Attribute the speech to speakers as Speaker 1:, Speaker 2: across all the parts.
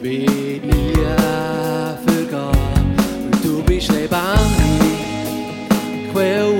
Speaker 1: bin nie vergangen, weil du bist lebendig, Quelle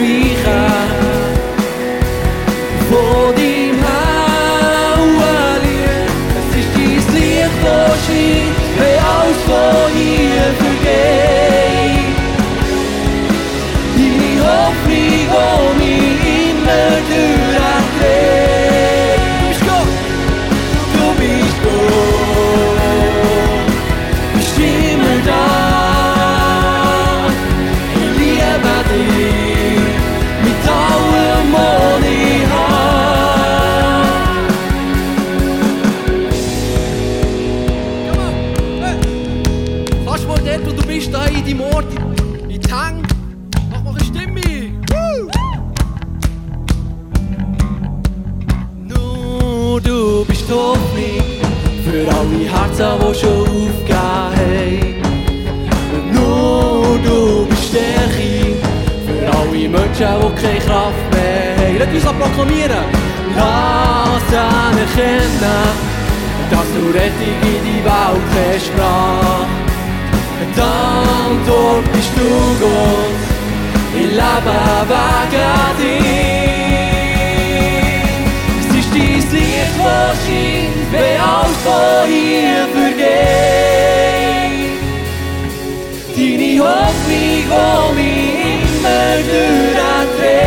Speaker 1: me bist, da
Speaker 2: in deinem Ort, in die Hänge, mach mal eine Stimme. Woo!
Speaker 1: Nur du bist Hoffnung für alle Herzen, die schon aufgegeben haben. Nur du bist Stärke für alle Menschen, die keine Kraft mehr haben. Lass uns proklamieren. Lass anerkennen, dass du Rettung in die Welt versprach. Die Antwort bist du Gott, ich lebe wegen dir. Es ist dein Licht, das scheint, wenn alles von hier vergeht. Deine Hoffnung, die mich immer durchdreht.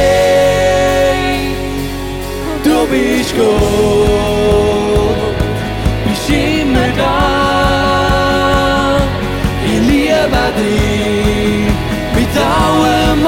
Speaker 1: Du bist Gott, liebe dich mit allem,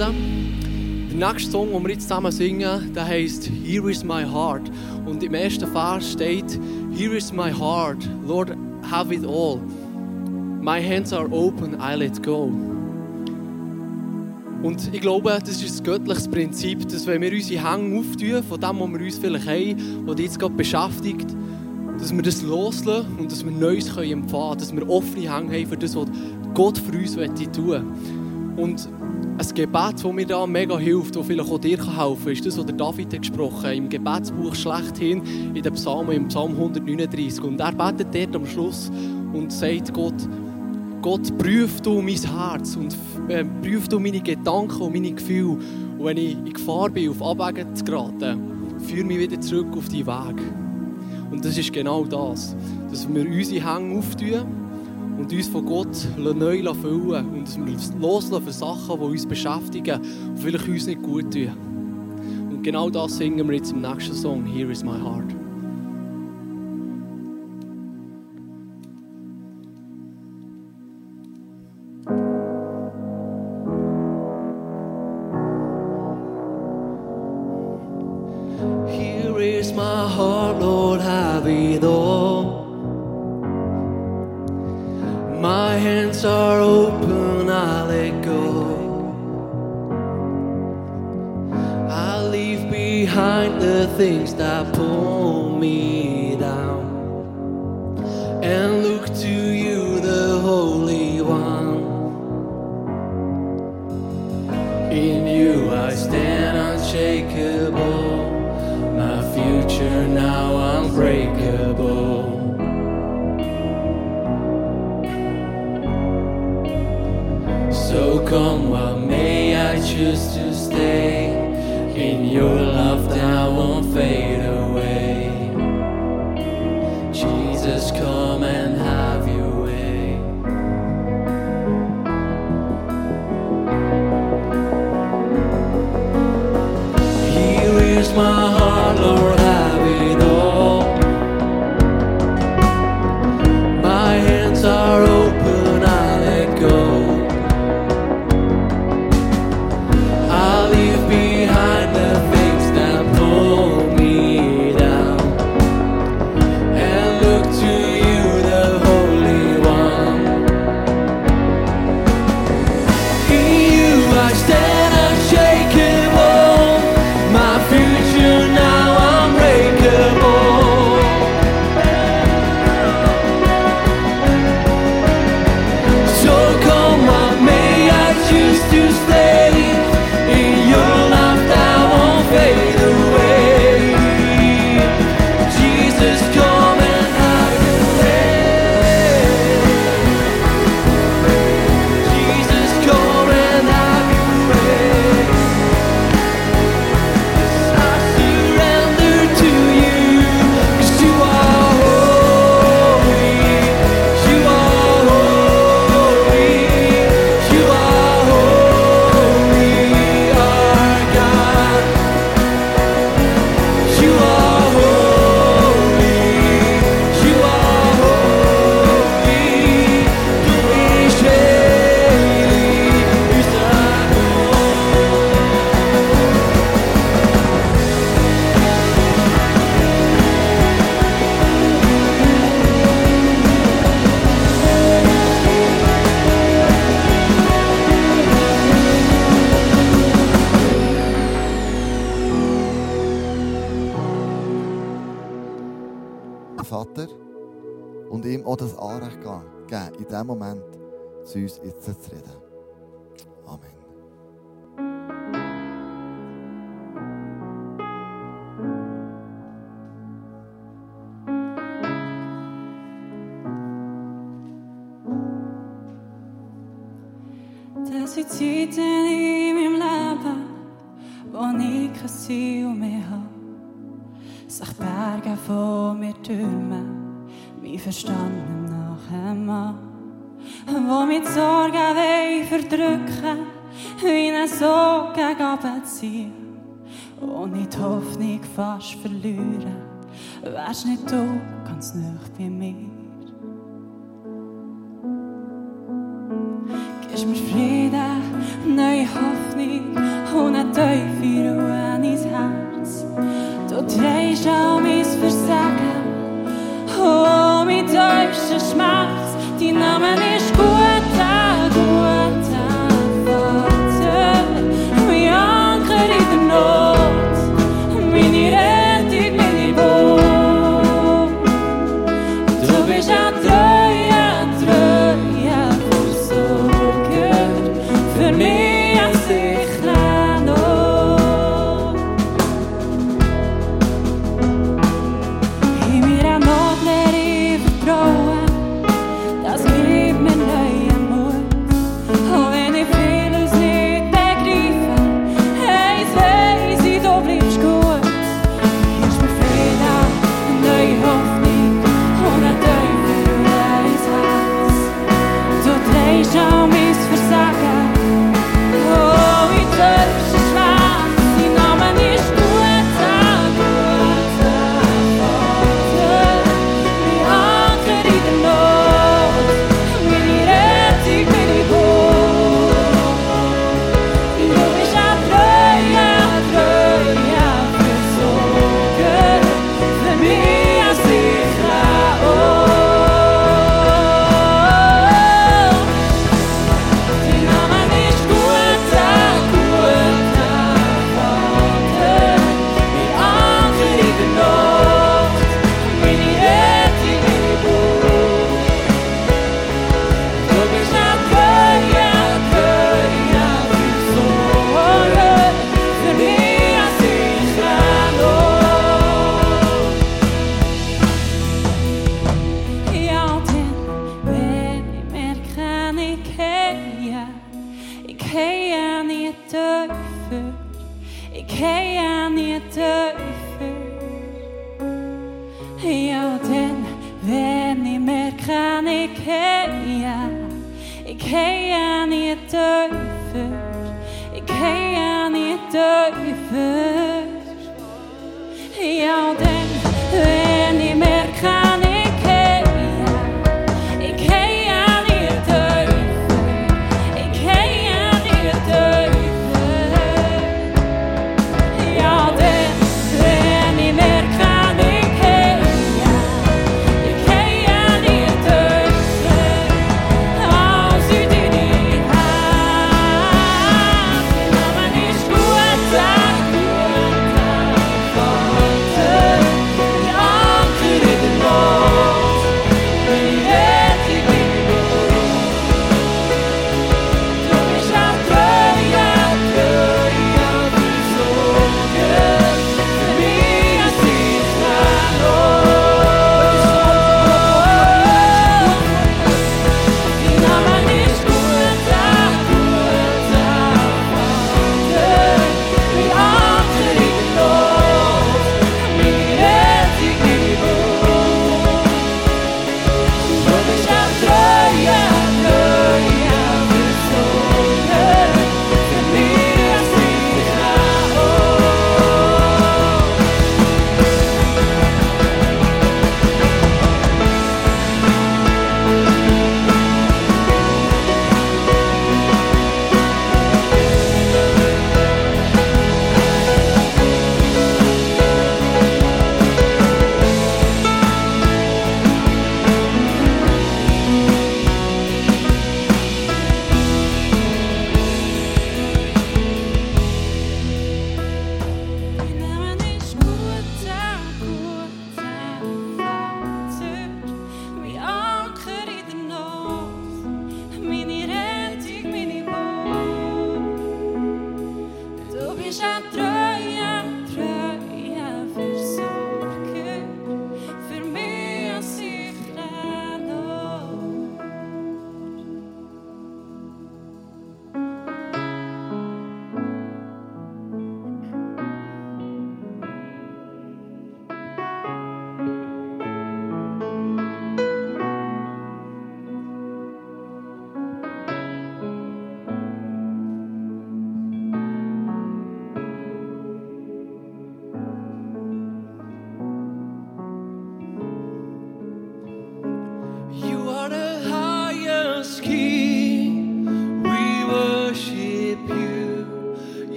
Speaker 2: Anbeten. Der nächste Song, den wir jetzt zusammen singen, der heißt Here is my heart. Und im ersten Vers steht Here is my heart, Lord, have it all. My hands are open, I let go. Und ich glaube, das ist ein göttliches Prinzip, dass wenn wir unsere Hänge auftun, von dem, was wir uns vielleicht haben, was jetzt gerade beschäftigt, dass wir das loslassen und dass wir Neues empfangen können, dass wir offene Hänge haben für das, was Gott für uns möchte tun Und ein Gebet, das mir da mega hilft, das vielleicht auch dir helfen kann, ist das, was der David hat gesprochen hat, im Gebetsbuch schlechthin, in den Psalmen, im Psalm 139. Und er betet dort am Schluss und sagt Gott, Gott, prüf du mein Herz und äh, prüf du meine Gedanken und meine Gefühle. Und wenn ich in Gefahr bin, auf Abwägen zu geraten, führe mich wieder zurück auf die Weg. Und das ist genau das, dass wir unsere Hänge auftun und uns von Gott neu füllen und dass loslassen für Sachen, die uns beschäftigen und vielleicht uns nicht gut tun. Und genau das singen wir jetzt im nächsten Song, Here is my heart. Here is my heart, things that pull me down and look to you, the Holy One. In you I stand unshakable. My future now unbreakable. So come what may, I
Speaker 1: choose to stay in your love that won't fade away.
Speaker 3: Vater und ihm auch das Anrecht geben, in diesem Moment zu uns jetzt zu reden. Amen.
Speaker 4: Mein Verstand nachher Mann. Wo mit Sorgen weh verdrücken, wie ein Sog gegen ziehen. Und ich die Hoffnung fast verlieren, wärst nicht du ganz nah bei mir. Gibst mir Frieden, neue Hoffnung und eine tiefe Ruhe ins Herz. Du drehst all mein Versagen, oh, mein tiefster Schmerz. Dein Name ist guter,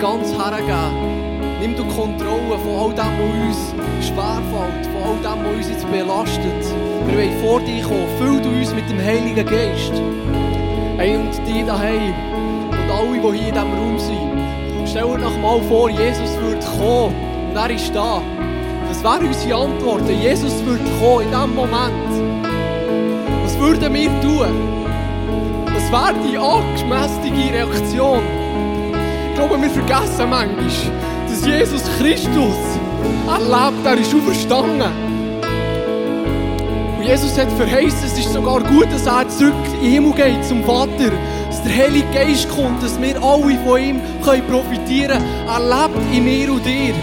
Speaker 1: ganz hergeben. Nimm du Kontrolle von all dem, was uns schwerfällt, von all dem, was uns jetzt belastet. Wir wollen vor dir kommen. Füll du uns mit dem Heiligen Geist. Hey, und die daheim und alle, die hier in diesem Raum sind. Stellt euch noch mal vor, Jesus würde kommen und er ist da. Das wäre unsere Antwort. Jesus würde kommen in diesem Moment. Was würden wir tun? Was wäre die angemessene Reaktion? Glaube, wir vergessen manchmal, dass Jesus Christus er lebt, er ist auferstanden. Und Jesus hat verheißen, es ist sogar gut, dass er zurück in den Himmel geht zum Vater, dass der Heilige Geist kommt, dass wir alle von ihm können profitieren können. Er lebt in mir und dir.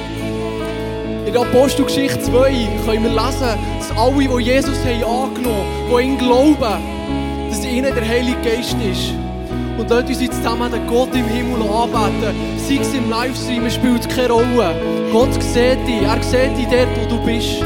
Speaker 1: In Apostelgeschichte 2 können wir lesen, dass alle, die Jesus haben angenommen haben, die ihn glauben, dass ihnen der Heilige Geist ist. Und dort uns jetzt zusammen den Gott im Himmel anbeten. Sei es im Livestream, es spielt keine Rolle. Gott sieht dich, er sieht dich dort, wo du bist.